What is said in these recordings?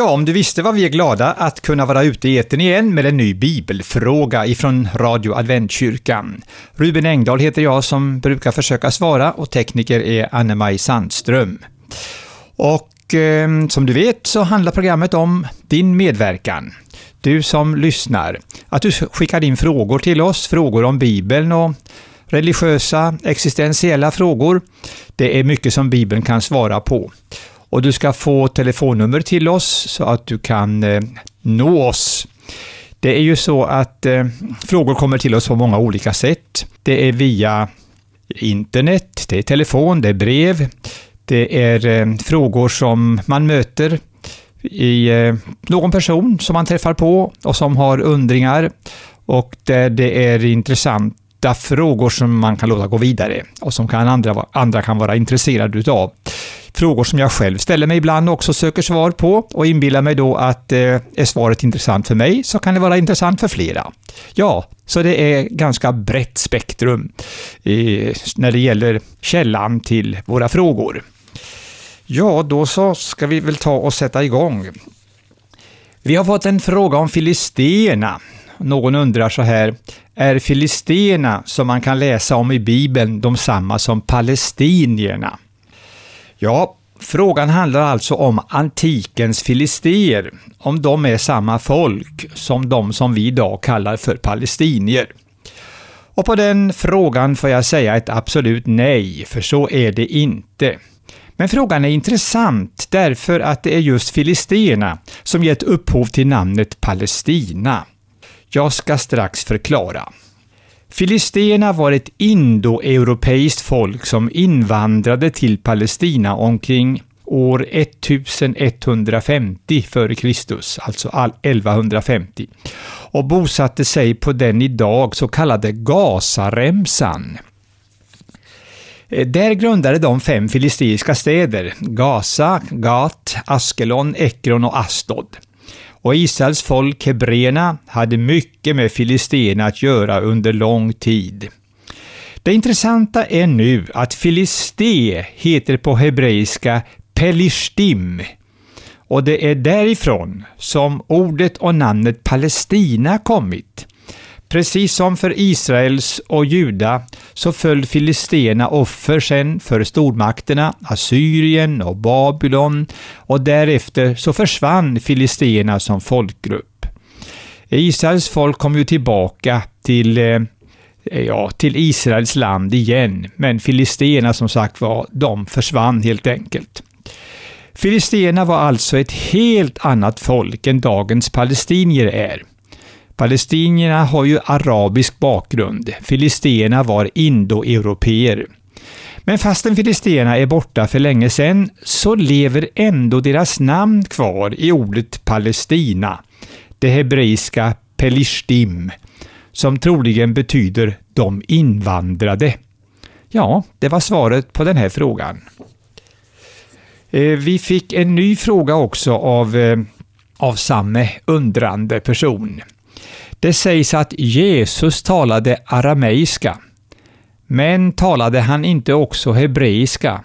Ja, om du visste vad vi är glada att kunna vara ute i eten igen med en ny bibelfråga ifrån Radio Adventkyrkan. Ruben Engdahl heter jag som brukar försöka svara och tekniker är Anne-Maj Sandström. Och eh, som du vet så handlar programmet om din medverkan. Du som lyssnar. Att du skickar in frågor till oss, frågor om Bibeln och religiösa, existentiella frågor. Det är mycket som Bibeln kan svara på. Och du ska få telefonnummer till oss så att du kan eh, nå oss. Det är ju så att eh, frågor kommer till oss på många olika sätt. Det är via internet, det är telefon, det är brev, det är eh, frågor som man möter i eh, någon person som man träffar på och som har undringar och där det är intressanta frågor som man kan låta gå vidare och som kan andra, andra kan vara intresserade utav. Frågor som jag själv ställer mig ibland också söker svar på och inbillar mig då att eh, är svaret intressant för mig så kan det vara intressant för flera. Ja, så det är ganska brett spektrum eh, när det gäller källan till våra frågor. Ja, då så ska vi väl ta och sätta igång. Vi har fått en fråga om filisterna. Någon undrar så här, är filisterna som man kan läsa om i Bibeln de samma som palestinierna? Ja, frågan handlar alltså om antikens filister, om de är samma folk som de som vi idag kallar för palestinier. Och på den frågan får jag säga ett absolut nej, för så är det inte. Men frågan är intressant därför att det är just filisterna som gett upphov till namnet Palestina. Jag ska strax förklara. Filisterna var ett indoeuropeiskt folk som invandrade till Palestina omkring år 1150 f.Kr., alltså 1150, och bosatte sig på den idag så kallade Gazaremsan. Eh, där grundade de fem filisteiska städer, Gaza, Gat, Askelon, Ekron och Astod. Och Israels folk, hebreerna, hade mycket med filisterna att göra under lång tid. Det intressanta är nu att filisté heter på hebreiska pelishtim och det är därifrån som ordet och namnet Palestina kommit. Precis som för Israels och Juda så föll filisterna offer sen för stormakterna Assyrien och Babylon och därefter så försvann filisterna som folkgrupp. Israels folk kom ju tillbaka till eh, ja, till Israels land igen, men filisterna som sagt var, de försvann helt enkelt. Filisterna var alltså ett helt annat folk än dagens palestinier är. Palestinierna har ju arabisk bakgrund, filisterna var indoeuropeer. Men fastän filisterna är borta för länge sedan så lever ändå deras namn kvar i ordet Palestina, det hebreiska Pelishtim, som troligen betyder de invandrade. Ja, det var svaret på den här frågan. Eh, vi fick en ny fråga också av, eh, av samma undrande person. Det sägs att Jesus talade arameiska. Men talade han inte också hebreiska?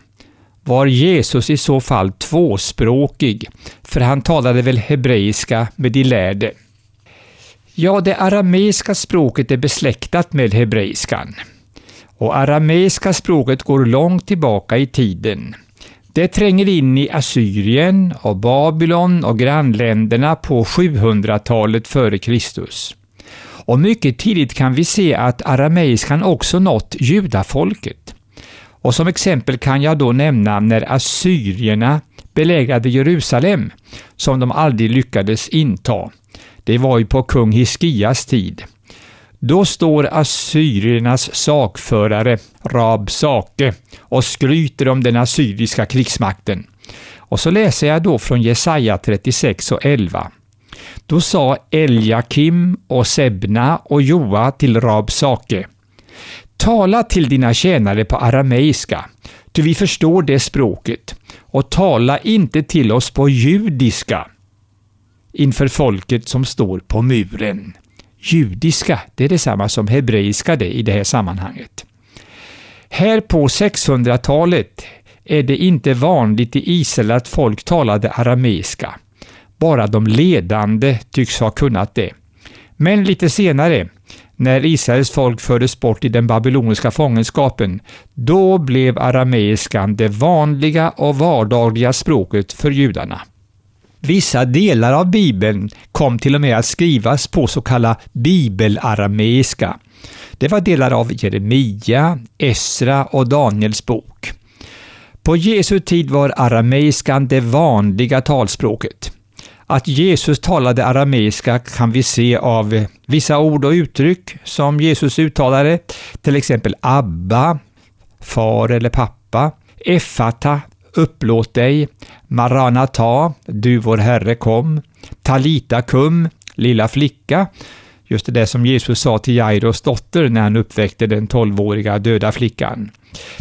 Var Jesus i så fall tvåspråkig? För han talade väl hebreiska med de lärde? Ja, det arameiska språket är besläktat med hebreiskan. Och arameiska språket går långt tillbaka i tiden. Det tränger in i Assyrien och Babylon och grannländerna på 700-talet före Kristus. Och mycket tidigt kan vi se att arameiskan också nått judafolket. Och som exempel kan jag då nämna när assyrierna belägrade Jerusalem, som de aldrig lyckades inta. Det var ju på kung Hiskias tid. Då står assyriernas sakförare Rab Sake och skryter om den assyriska krigsmakten. Och så läser jag då från Jesaja 36 och 11. Då sa Eljakim och Sebna och Joa till Rabsake. Tala till dina tjänare på arameiska, ty vi förstår det språket, och tala inte till oss på judiska inför folket som står på muren. Judiska, det är detsamma som hebreiska det i det här sammanhanget. Här på 600-talet är det inte vanligt i Israel att folk talade arameiska. Bara de ledande tycks ha kunnat det. Men lite senare, när Israels folk fördes bort i den babyloniska fångenskapen, då blev arameiskan det vanliga och vardagliga språket för judarna. Vissa delar av Bibeln kom till och med att skrivas på så kallad bibelarameiska. Det var delar av Jeremia, Esra och Daniels bok. På Jesu tid var arameiskan det vanliga talspråket. Att Jesus talade arameiska kan vi se av vissa ord och uttryck som Jesus uttalade, till exempel Abba, far eller pappa, Effata, upplåt dig, Maranata, du vår Herre kom, Talita kum, lilla flicka, just det som Jesus sa till Jairos dotter när han uppväckte den tolvåriga döda flickan.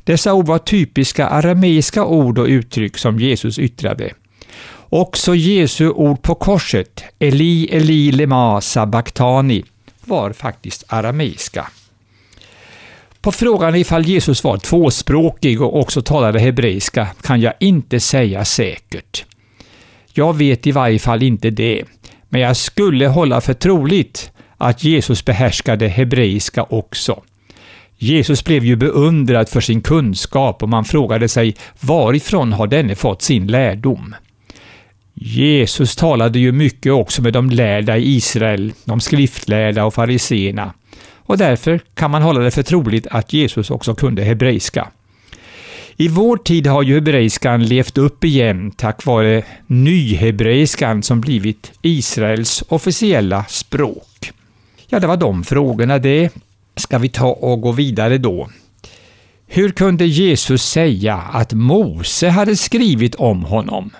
Dessa ord var typiska arameiska ord och uttryck som Jesus yttrade. Också Jesu ord på korset, Eli, Eli, lema sabachthani, var faktiskt arameiska. På frågan ifall Jesus var tvåspråkig och också talade hebreiska kan jag inte säga säkert. Jag vet i varje fall inte det, men jag skulle hålla för troligt att Jesus behärskade hebreiska också. Jesus blev ju beundrad för sin kunskap och man frågade sig varifrån har denne fått sin lärdom? Jesus talade ju mycket också med de lärda i Israel, de skriftlärda och fariseerna. Och därför kan man hålla det för troligt att Jesus också kunde hebreiska. I vår tid har ju hebreiskan levt upp igen tack vare nyhebreiskan som blivit Israels officiella språk. Ja, det var de frågorna det. Ska vi ta och gå vidare då? Hur kunde Jesus säga att Mose hade skrivit om honom?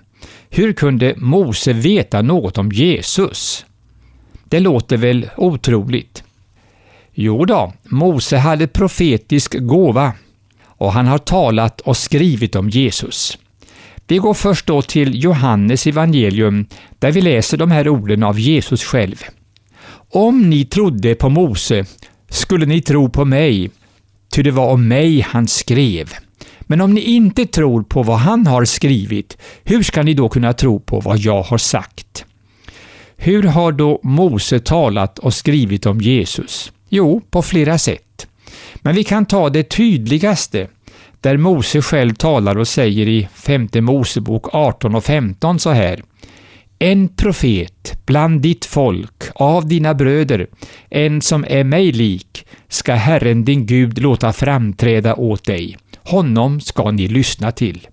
Hur kunde Mose veta något om Jesus? Det låter väl otroligt? Jo då, Mose hade profetisk gåva och han har talat och skrivit om Jesus. Vi går först då till Johannes evangelium där vi läser de här orden av Jesus själv. Om ni trodde på Mose skulle ni tro på mig, ty det var om mig han skrev. Men om ni inte tror på vad han har skrivit, hur ska ni då kunna tro på vad jag har sagt? Hur har då Mose talat och skrivit om Jesus? Jo, på flera sätt. Men vi kan ta det tydligaste, där Mose själv talar och säger i femte Mosebok 18 och 15 så här. En profet bland ditt folk, av dina bröder, en som är mig lik, ska Herren din Gud låta framträda åt dig. Honom ska ni lyssna till.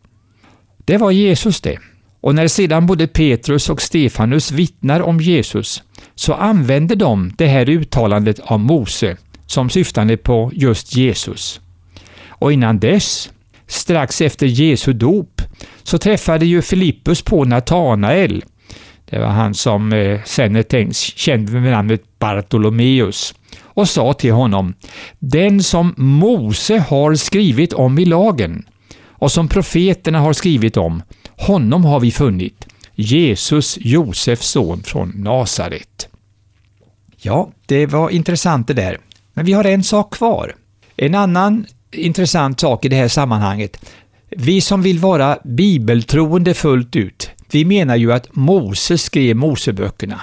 Det var Jesus det. Och när sedan både Petrus och Stefanus vittnar om Jesus så använder de det här uttalandet av Mose som syftande på just Jesus. Och innan dess, strax efter Jesu dop, så träffade ju Filippus på Natanael. Det var han som eh, sen är tänkt, känd med namnet Bartolomeus och sa till honom Den som Mose har skrivit om i lagen och som profeterna har skrivit om, honom har vi funnit, Jesus, Josefs son från Nasaret. Ja, det var intressant det där. Men vi har en sak kvar. En annan intressant sak i det här sammanhanget. Vi som vill vara bibeltroende fullt ut, vi menar ju att Mose skrev Moseböckerna.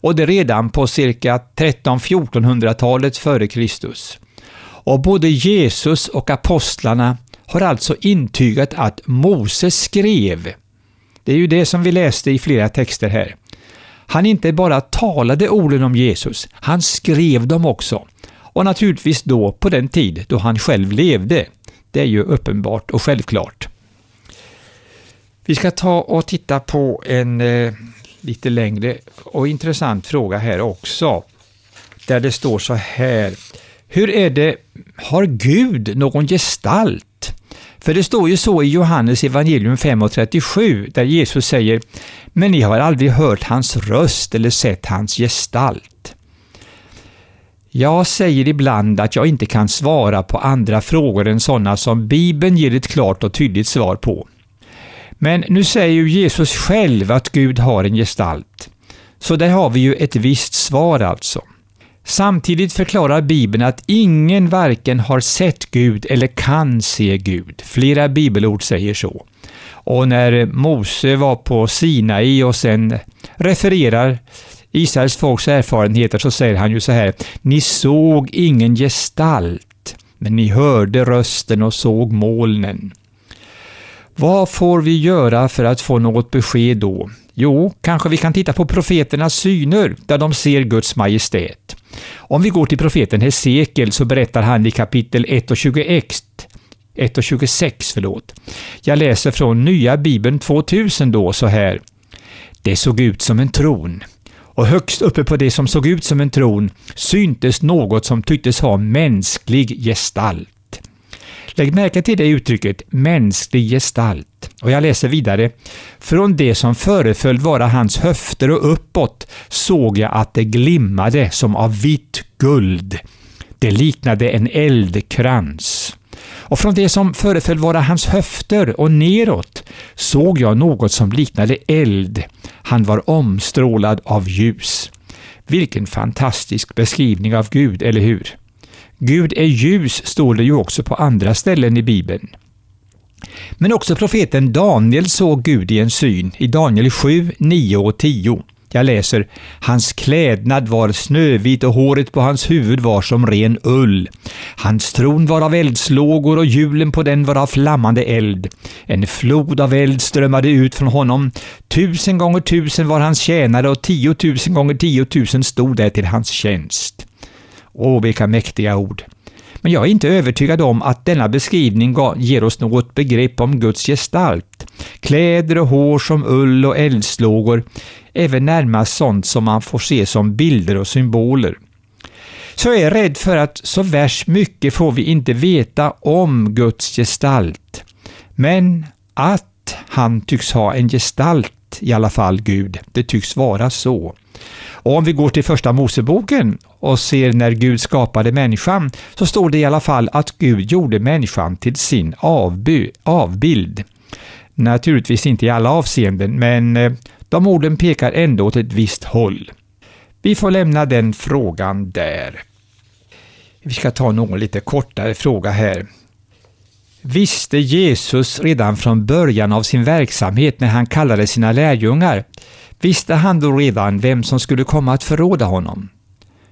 Och det redan på cirka 13-1400-talet före Kristus. Och både Jesus och apostlarna har alltså intygat att Mose skrev. Det är ju det som vi läste i flera texter här. Han inte bara talade orden om Jesus, han skrev dem också. Och naturligtvis då på den tid då han själv levde. Det är ju uppenbart och självklart. Vi ska ta och titta på en eh, lite längre och intressant fråga här också. Där det står så här. Hur är det, har Gud någon gestalt? För det står ju så i Johannes evangelium 5.37 där Jesus säger ”Men ni har aldrig hört hans röst eller sett hans gestalt”. Jag säger ibland att jag inte kan svara på andra frågor än sådana som Bibeln ger ett klart och tydligt svar på. Men nu säger ju Jesus själv att Gud har en gestalt. Så där har vi ju ett visst svar alltså. Samtidigt förklarar Bibeln att ingen varken har sett Gud eller kan se Gud. Flera bibelord säger så. Och när Mose var på Sinai och sen refererar Israels folks erfarenheter så säger han ju så här, ni såg ingen gestalt, men ni hörde rösten och såg molnen. Vad får vi göra för att få något besked då? Jo, kanske vi kan titta på profeternas syner, där de ser Guds majestät. Om vi går till profeten Hesekiel så berättar han i kapitel 1 och 26 1 och 26, förlåt. Jag läser från Nya Bibeln 2000 då så här. Det såg ut som en tron och högst uppe på det som såg ut som en tron syntes något som tycktes ha mänsklig gestalt. Lägg märke till det uttrycket, mänsklig gestalt. Och jag läser vidare. Från det som föreföll vara hans höfter och uppåt såg jag att det glimmade som av vitt guld. Det liknade en eldkrans. Och från det som föreföll vara hans höfter och neråt såg jag något som liknade eld. Han var omstrålad av ljus. Vilken fantastisk beskrivning av Gud, eller hur? Gud är ljus, står det ju också på andra ställen i Bibeln. Men också profeten Daniel såg Gud i en syn, i Daniel 7, 9 och 10. Jag läser, hans klädnad var snövit och håret på hans huvud var som ren ull. Hans tron var av eldslågor och hjulen på den var av flammande eld. En flod av eld strömmade ut från honom. Tusen gånger tusen var hans tjänare och tiotusen gånger tiotusen stod där till hans tjänst. Åh, vilka mäktiga ord! Men jag är inte övertygad om att denna beskrivning ger oss något begrepp om Guds gestalt. Kläder och hår som ull och eldslågor är väl närmast sånt som man får se som bilder och symboler. Så jag är rädd för att så värst mycket får vi inte veta om Guds gestalt. Men att han tycks ha en gestalt i alla fall, Gud, det tycks vara så. Och om vi går till första Moseboken och ser när Gud skapade människan, så står det i alla fall att Gud gjorde människan till sin avby, avbild. Naturligtvis inte i alla avseenden, men eh, de orden pekar ändå åt ett visst håll. Vi får lämna den frågan där. Vi ska ta någon lite kortare fråga här. Visste Jesus redan från början av sin verksamhet när han kallade sina lärjungar Visste han då redan vem som skulle komma att förråda honom?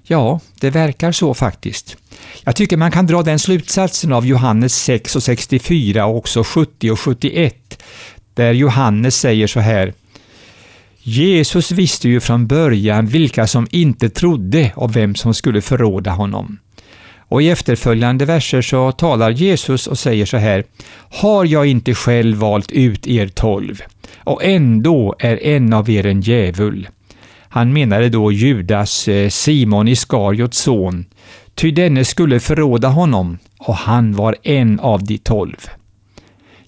Ja, det verkar så faktiskt. Jag tycker man kan dra den slutsatsen av Johannes 6 och 64 och också 70 och 71, där Johannes säger så här Jesus visste ju från början vilka som inte trodde och vem som skulle förråda honom. Och i efterföljande verser så talar Jesus och säger så här Har jag inte själv valt ut er tolv? och ändå är en av er en djävul. Han menade då Judas, eh, Simon Iskariots son, ty denne skulle förråda honom, och han var en av de tolv.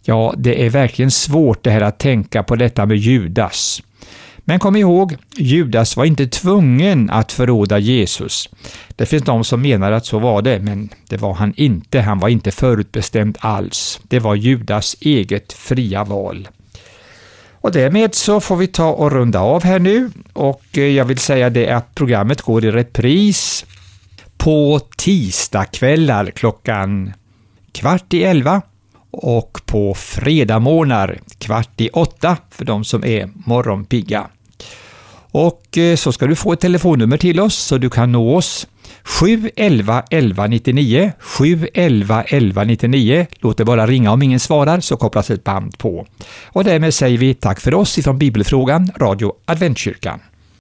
Ja, det är verkligen svårt det här att tänka på detta med Judas. Men kom ihåg, Judas var inte tvungen att förråda Jesus. Det finns de som menar att så var det, men det var han inte. Han var inte förutbestämd alls. Det var Judas eget fria val. Och därmed så får vi ta och runda av här nu och eh, jag vill säga det att programmet går i repris på tisdagkvällar klockan kvart i elva och på fredagmorgnar kvart i åtta för de som är morgonpigga. Och eh, så ska du få ett telefonnummer till oss så du kan nå oss 711 11 99 711 11 99. Låt det bara ringa om ingen svarar så kopplas ett band på. Och därmed säger vi tack för oss ifrån Bibelfrågan, Radio Adventkyrkan.